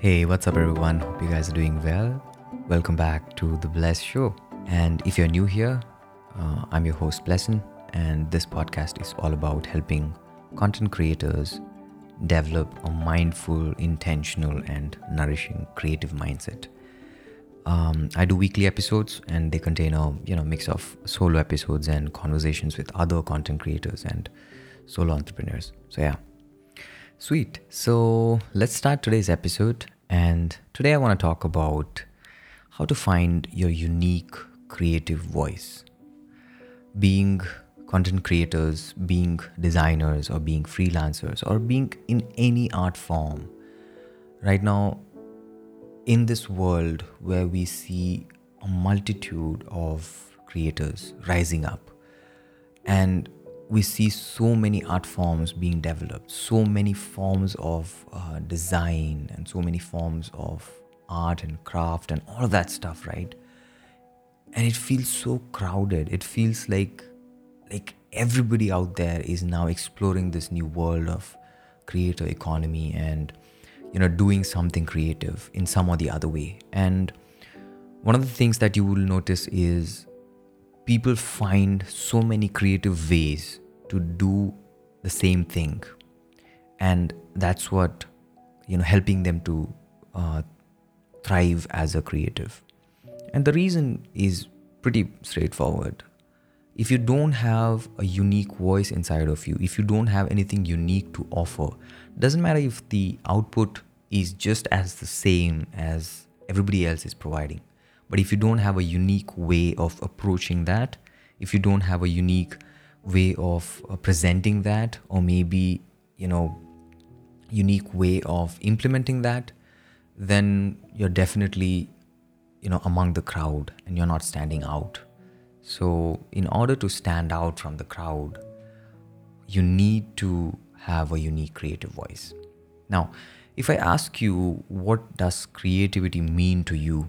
Hey, what's up, everyone? Hope you guys are doing well. Welcome back to The Bless Show. And if you're new here, uh, I'm your host, Blessin, and this podcast is all about helping content creators develop a mindful, intentional, and nourishing creative mindset. Um, I do weekly episodes, and they contain a you know mix of solo episodes and conversations with other content creators and solo entrepreneurs. So yeah, sweet. So let's start today's episode, and today I want to talk about how to find your unique creative voice. Being content creators, being designers, or being freelancers, or being in any art form. Right now, in this world where we see a multitude of creators rising up and we see so many art forms being developed, so many forms of uh, design, and so many forms of art and craft, and all that stuff, right? And it feels so crowded. It feels like like everybody out there is now exploring this new world of creator economy and you know doing something creative in some or the other way and one of the things that you will notice is people find so many creative ways to do the same thing. And that's what you know helping them to uh, thrive as a creative. And the reason is pretty straightforward. If you don't have a unique voice inside of you if you don't have anything unique to offer doesn't matter if the output is just as the same as everybody else is providing but if you don't have a unique way of approaching that if you don't have a unique way of uh, presenting that or maybe you know unique way of implementing that then you're definitely you know among the crowd and you're not standing out. So in order to stand out from the crowd you need to have a unique creative voice. Now if i ask you what does creativity mean to you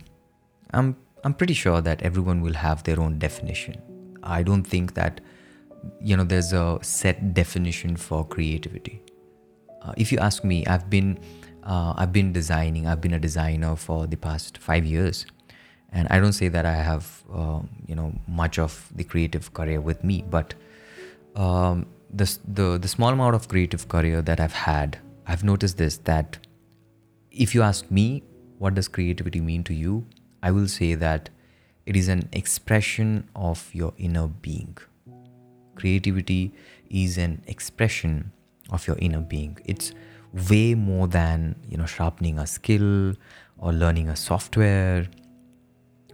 i'm i'm pretty sure that everyone will have their own definition. I don't think that you know there's a set definition for creativity. Uh, if you ask me i've been uh, i've been designing i've been a designer for the past five years. And i don't say that i have um, you know much of the creative career with me but um, the, the the small amount of creative career that i've had i've noticed this that if you ask me what does creativity mean to you i will say that it is an expression of your inner being. Creativity is an expression of your inner being. It's way more than you know sharpening a skill or learning a software.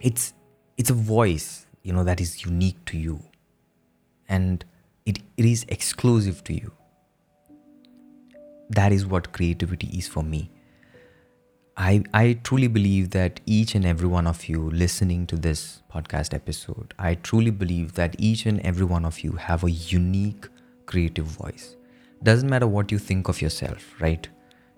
It's it's a voice you know that is unique to you. And it, it is exclusive to you. That is what creativity is for me I, I truly believe that each and every one of you listening to this podcast episode, I truly believe that each and every one of you have a unique creative voice. Doesn't matter what you think of yourself, right?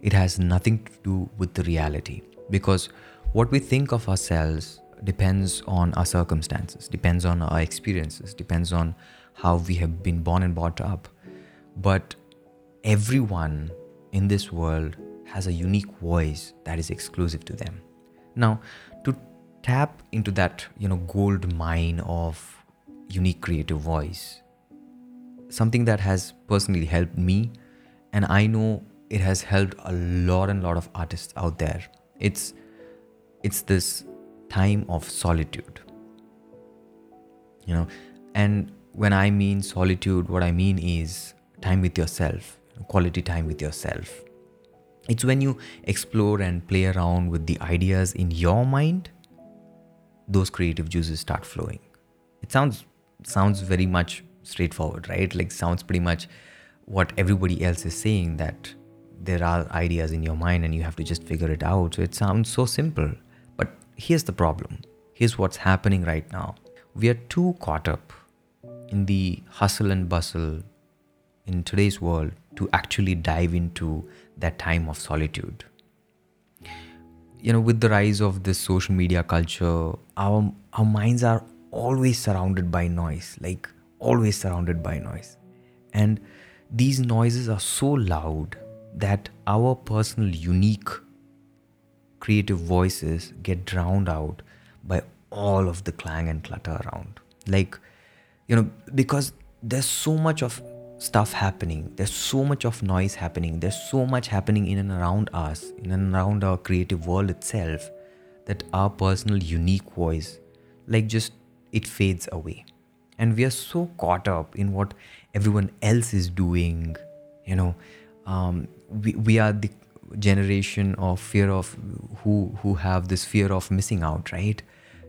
It has nothing to do with the reality because what we think of ourselves depends on our circumstances, depends on our experiences, depends on how we have been born and brought up. But everyone in this world has a unique voice that is exclusive to them. Now, to tap into that, you know, gold mine of unique creative voice, something that has personally helped me, and I know it has helped a lot and lot of artists out there. It's it's this time of solitude. You know, and when I mean solitude, what I mean is time with yourself, quality time with yourself it's when you explore and play around with the ideas in your mind, those creative juices start flowing. It sounds sounds very much straightforward, right? Like sounds pretty much what everybody else is saying that there are ideas in your mind and you have to just figure it out. So it sounds so simple. But here's the problem. Here's what's happening right now. We are too caught up in the hustle and bustle in today's world to actually dive into that time of solitude. You know, with the rise of this social media culture, our our minds are always surrounded by noise, like always surrounded by noise. And these noises are so loud that our personal unique creative voices get drowned out by all of the clang and clutter around. Like, you know, because there's so much of stuff happening, there's so much of noise happening, there's so much happening in and around us, in and around our creative world itself, that our personal unique voice, like, just it fades away. And we are so caught up in what everyone else is doing, you know. Um, we, we are the generation of fear of who who have this fear of missing out right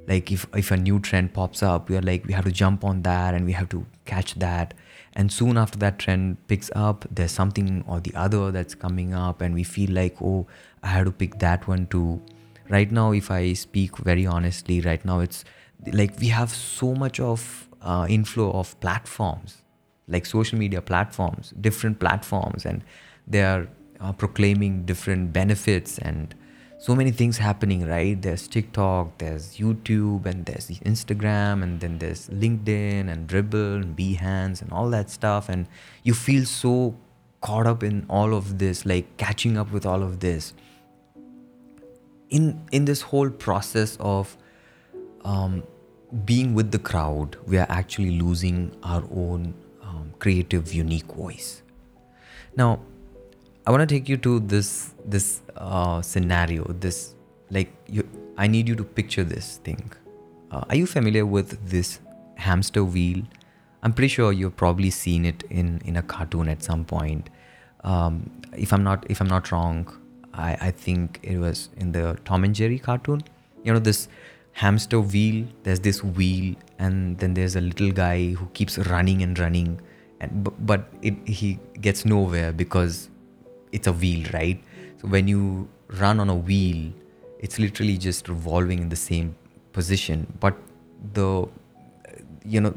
like if if a new trend pops up we are like we have to jump on that and we have to catch that and soon after that trend picks up there's something or the other that's coming up and we feel like oh i had to pick that one too. Right now if i speak very honestly right now it's like we have so much of uh, inflow of platforms like social media platforms different platforms and they are uh, proclaiming different benefits and so many things happening right? There's tiktok there's youtube and there's instagram and then there's linkedin and Dribbble and behance and all that stuff. And you feel so caught up in all of this like catching up with all of this. In in this whole process of um, being with the crowd we are actually losing our own um, creative unique voice. Now I want to take you to this this uh, scenario. This like you, I need you to picture this thing. Uh, are you familiar with this hamster wheel? I'm pretty sure you've probably seen it in in a cartoon at some point. Um, if I'm not if I'm not wrong, I, I think it was in the Tom and Jerry cartoon. You know this hamster wheel. There's this wheel, and then there's a little guy who keeps running and running, and but it, he gets nowhere because it's a wheel, right? So when you run on a wheel, it's literally just revolving in the same position. But the you know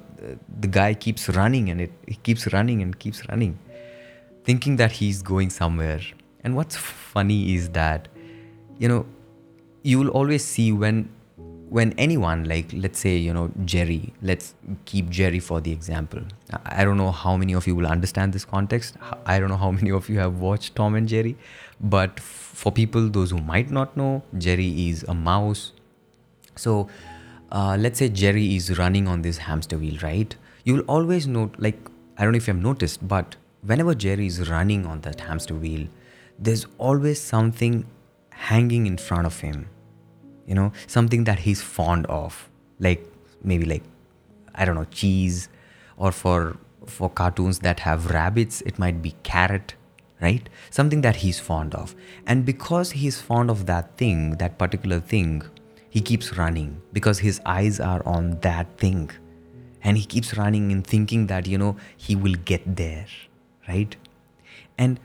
the guy keeps running and it he keeps running and keeps running, thinking that he's going somewhere. And what's funny is that you know you will always see when when anyone like let's say you know jerry let's keep jerry for the example. I don't know how many of you will understand this context. I don't know how many of you have watched tom and jerry but for people those who might not know jerry is a mouse. So uh, let's say jerry is running on this hamster wheel right? You will always note like i don't know if you have noticed but whenever jerry is running on that hamster wheel there's always something hanging in front of him you know something that he's fond of. Like maybe like i don't know cheese or for for cartoons that have rabbits it might be carrot right? Something that he's fond of. And because he's fond of that thing that particular thing he keeps running because his eyes are on that thing. And he keeps running and thinking that you know he will get there right? And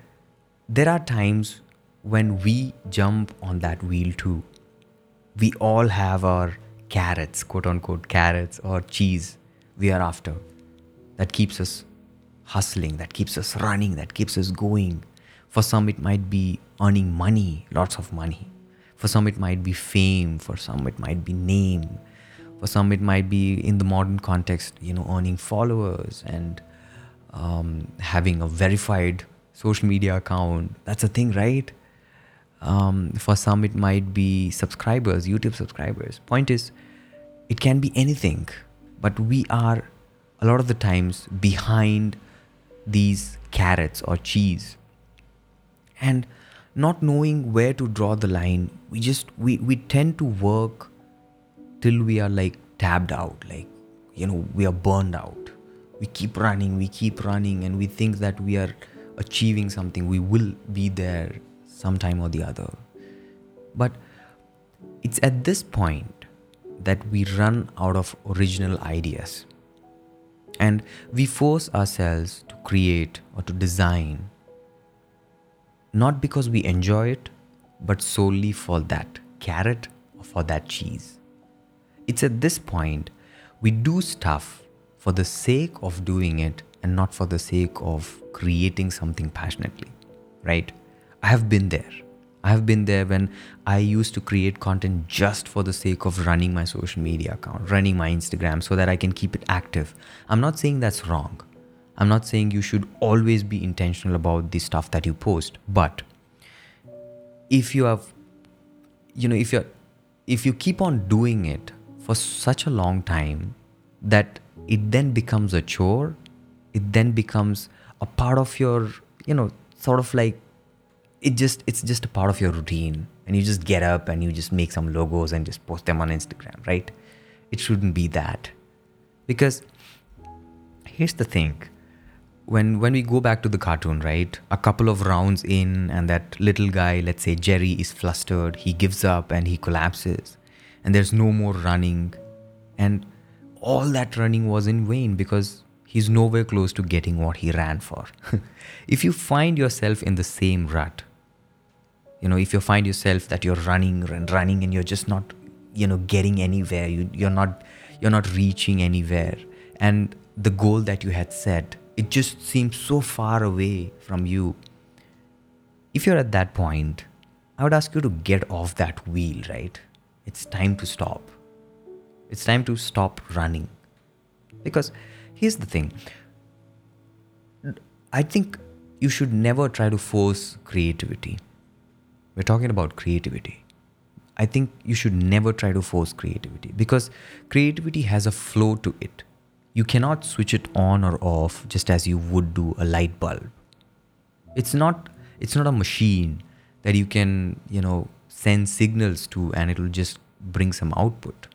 there are times when we jump on that wheel too we all have our carrots, quote unquote, carrots or cheese we are after that keeps us hustling, that keeps us running, that keeps us going. For some, it might be earning money, lots of money. For some, it might be fame. For some, it might be name. For some, it might be in the modern context, you know, earning followers and um, having a verified social media account. That's a thing, right? Um, for some, it might be subscribers, YouTube subscribers. Point is, it can be anything, but we are a lot of the times behind these carrots or cheese. And not knowing where to draw the line, we just we, we tend to work till we are like tabbed out, like you know, we are burned out. We keep running, we keep running, and we think that we are achieving something, we will be there sometime or the other. But it's at this point that we run out of original ideas. And we force ourselves to create or to design, not because we enjoy it, but solely for that carrot or for that cheese. It's at this point we do stuff for the sake of doing it and not for the sake of creating something passionately, right? I have been there. I have been there when I used to create content just for the sake of running my social media account, running my Instagram so that I can keep it active. I'm not saying that's wrong. I'm not saying you should always be intentional about the stuff that you post. But if you have you know if you're if you keep on doing it for such a long time that it then becomes a chore it then becomes a part of your you know sort of like it just it's just a part of your routine. And you just get up and you just make some logos and just post them on instagram right? It shouldn't be that. Because here's the thing. When when we go back to the cartoon right? A couple of rounds in and that little guy let's say jerry is flustered. He gives up and he collapses. And there's no more running. And all that running was in vain because he's nowhere close to getting what he ran for. If you find yourself in the same rut you know if you find yourself that you're running and running and you're just not you know getting anywhere you, you're not you're not reaching anywhere. And the goal that you had set it just seems so far away from you. If you're at that point i would ask you to get off that wheel right? It's time to stop. It's time to stop running. Because here's the thing. I think you should never try to force creativity we're talking about creativity. I think you should never try to force creativity because creativity has a flow to it. You cannot switch it on or off just as you would do a light bulb. It's not it's not a machine that you can, you know, send signals to and it'll just bring some output.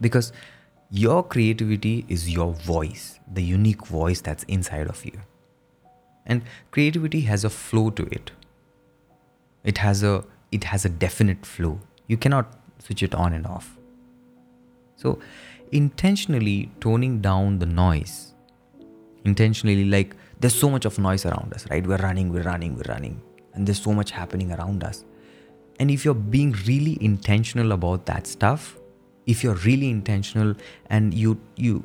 Because your creativity is your voice, the unique voice that's inside of you. And creativity has a flow to it it has a it has a definite flow. You cannot switch it on and off. So intentionally toning down the noise intentionally like there's so much of noise around us right? We're running we're running we're running and there's so much happening around us. And if you're being really intentional about that stuff if you're really intentional and you you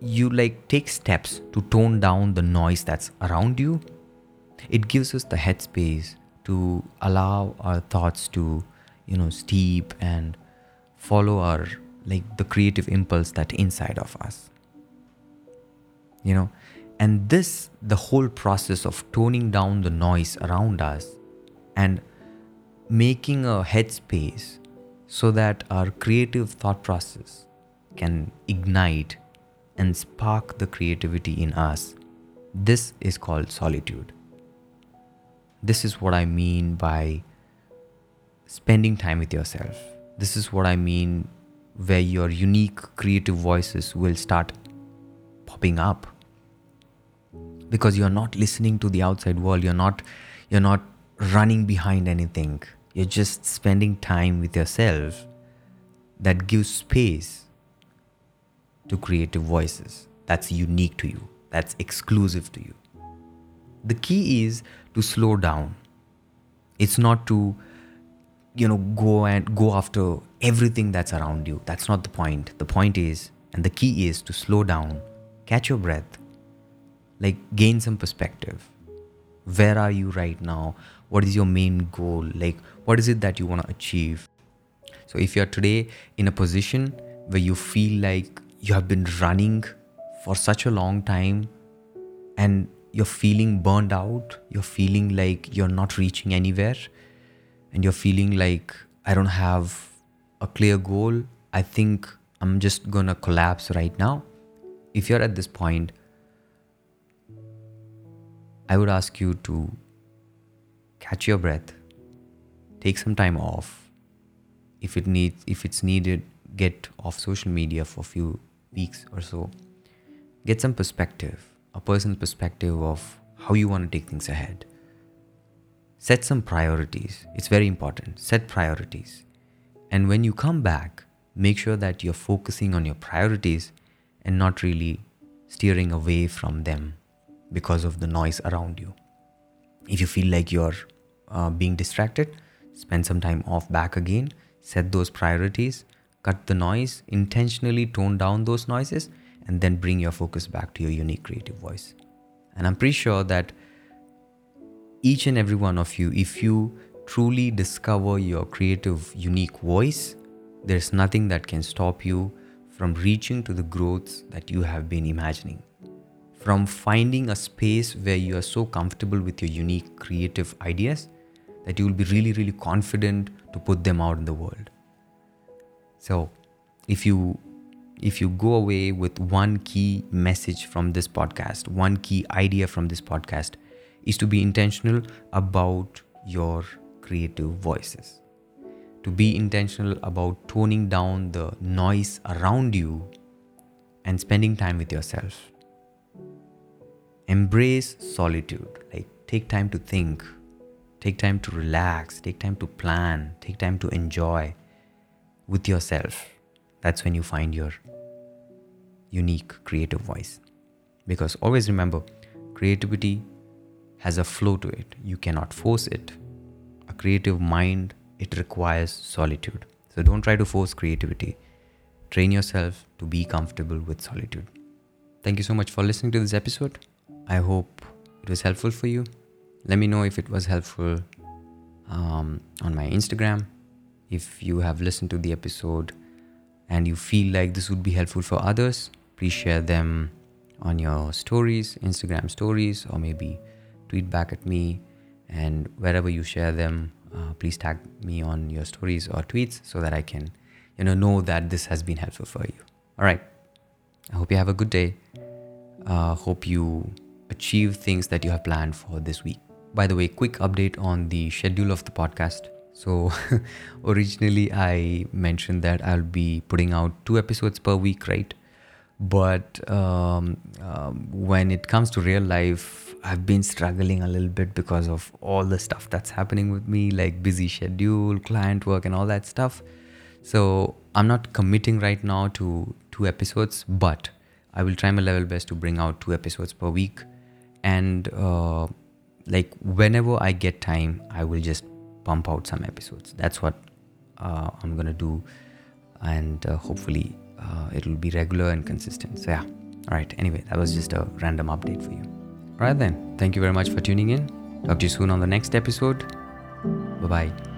you like take steps to tone down the noise that's around you it gives us the headspace to allow our thoughts to you know steep and follow our like the creative impulse that inside of us. You know? And this the whole process of toning down the noise around us and making a headspace so that our creative thought process can ignite and spark the creativity in us this is called solitude this is what I mean by spending time with yourself. This is what I mean where your unique creative voices will start popping up. Because you're not listening to the outside world. You're not you're not running behind anything. You're just spending time with yourself that gives space to creative voices. That's unique to you. That's exclusive to you the key is to slow down. It's not to you know go and go after everything that's around you. That's not the point. The point is and the key is to slow down catch your breath like gain some perspective. Where are you right now? What is your main goal? Like what is it that you want to achieve? So if you're today in a position where you feel like you have been running for such a long time and you're feeling burned out, you're feeling like you're not reaching anywhere, and you're feeling like I don't have a clear goal, I think I'm just gonna collapse right now. If you're at this point, I would ask you to catch your breath, take some time off. If it needs if it's needed, get off social media for a few weeks or so. Get some perspective a person's perspective of how you want to take things ahead. Set some priorities. It's very important. Set priorities. And when you come back, make sure that you're focusing on your priorities and not really steering away from them because of the noise around you. If you feel like you're uh, being distracted, spend some time off back again, set those priorities, cut the noise, intentionally tone down those noises, and then bring your focus back to your unique creative voice. And I'm pretty sure that each and every one of you, if you truly discover your creative, unique voice, there's nothing that can stop you from reaching to the growths that you have been imagining. From finding a space where you are so comfortable with your unique creative ideas that you will be really, really confident to put them out in the world. So, if you if you go away with one key message from this podcast, one key idea from this podcast, is to be intentional about your creative voices. To be intentional about toning down the noise around you and spending time with yourself. Embrace solitude. Like, take time to think, take time to relax, take time to plan, take time to enjoy with yourself. That's when you find your unique creative voice. Because always remember, creativity has a flow to it. You cannot force it. A creative mind, it requires solitude. So don't try to force creativity. Train yourself to be comfortable with solitude. Thank you so much for listening to this episode. I hope it was helpful for you. Let me know if it was helpful um, on my Instagram. If you have listened to the episode and you feel like this would be helpful for others, please share them on your stories, Instagram stories, or maybe tweet back at me. And wherever you share them, uh, please tag me on your stories or tweets so that I can, you know, know that this has been helpful for you. All right. I hope you have a good day. Uh, hope you achieve things that you have planned for this week. By the way, quick update on the schedule of the podcast. So, originally I mentioned that I'll be putting out two episodes per week, right? but um, um, when it comes to real life i've been struggling a little bit because of all the stuff that's happening with me like busy schedule client work and all that stuff so i'm not committing right now to two episodes but i will try my level best to bring out two episodes per week and uh, like whenever i get time i will just pump out some episodes that's what uh, i'm gonna do and uh, hopefully uh, it'll be regular and consistent. So, yeah. All right. Anyway, that was just a random update for you. All right, then. Thank you very much for tuning in. Talk to you soon on the next episode. Bye bye.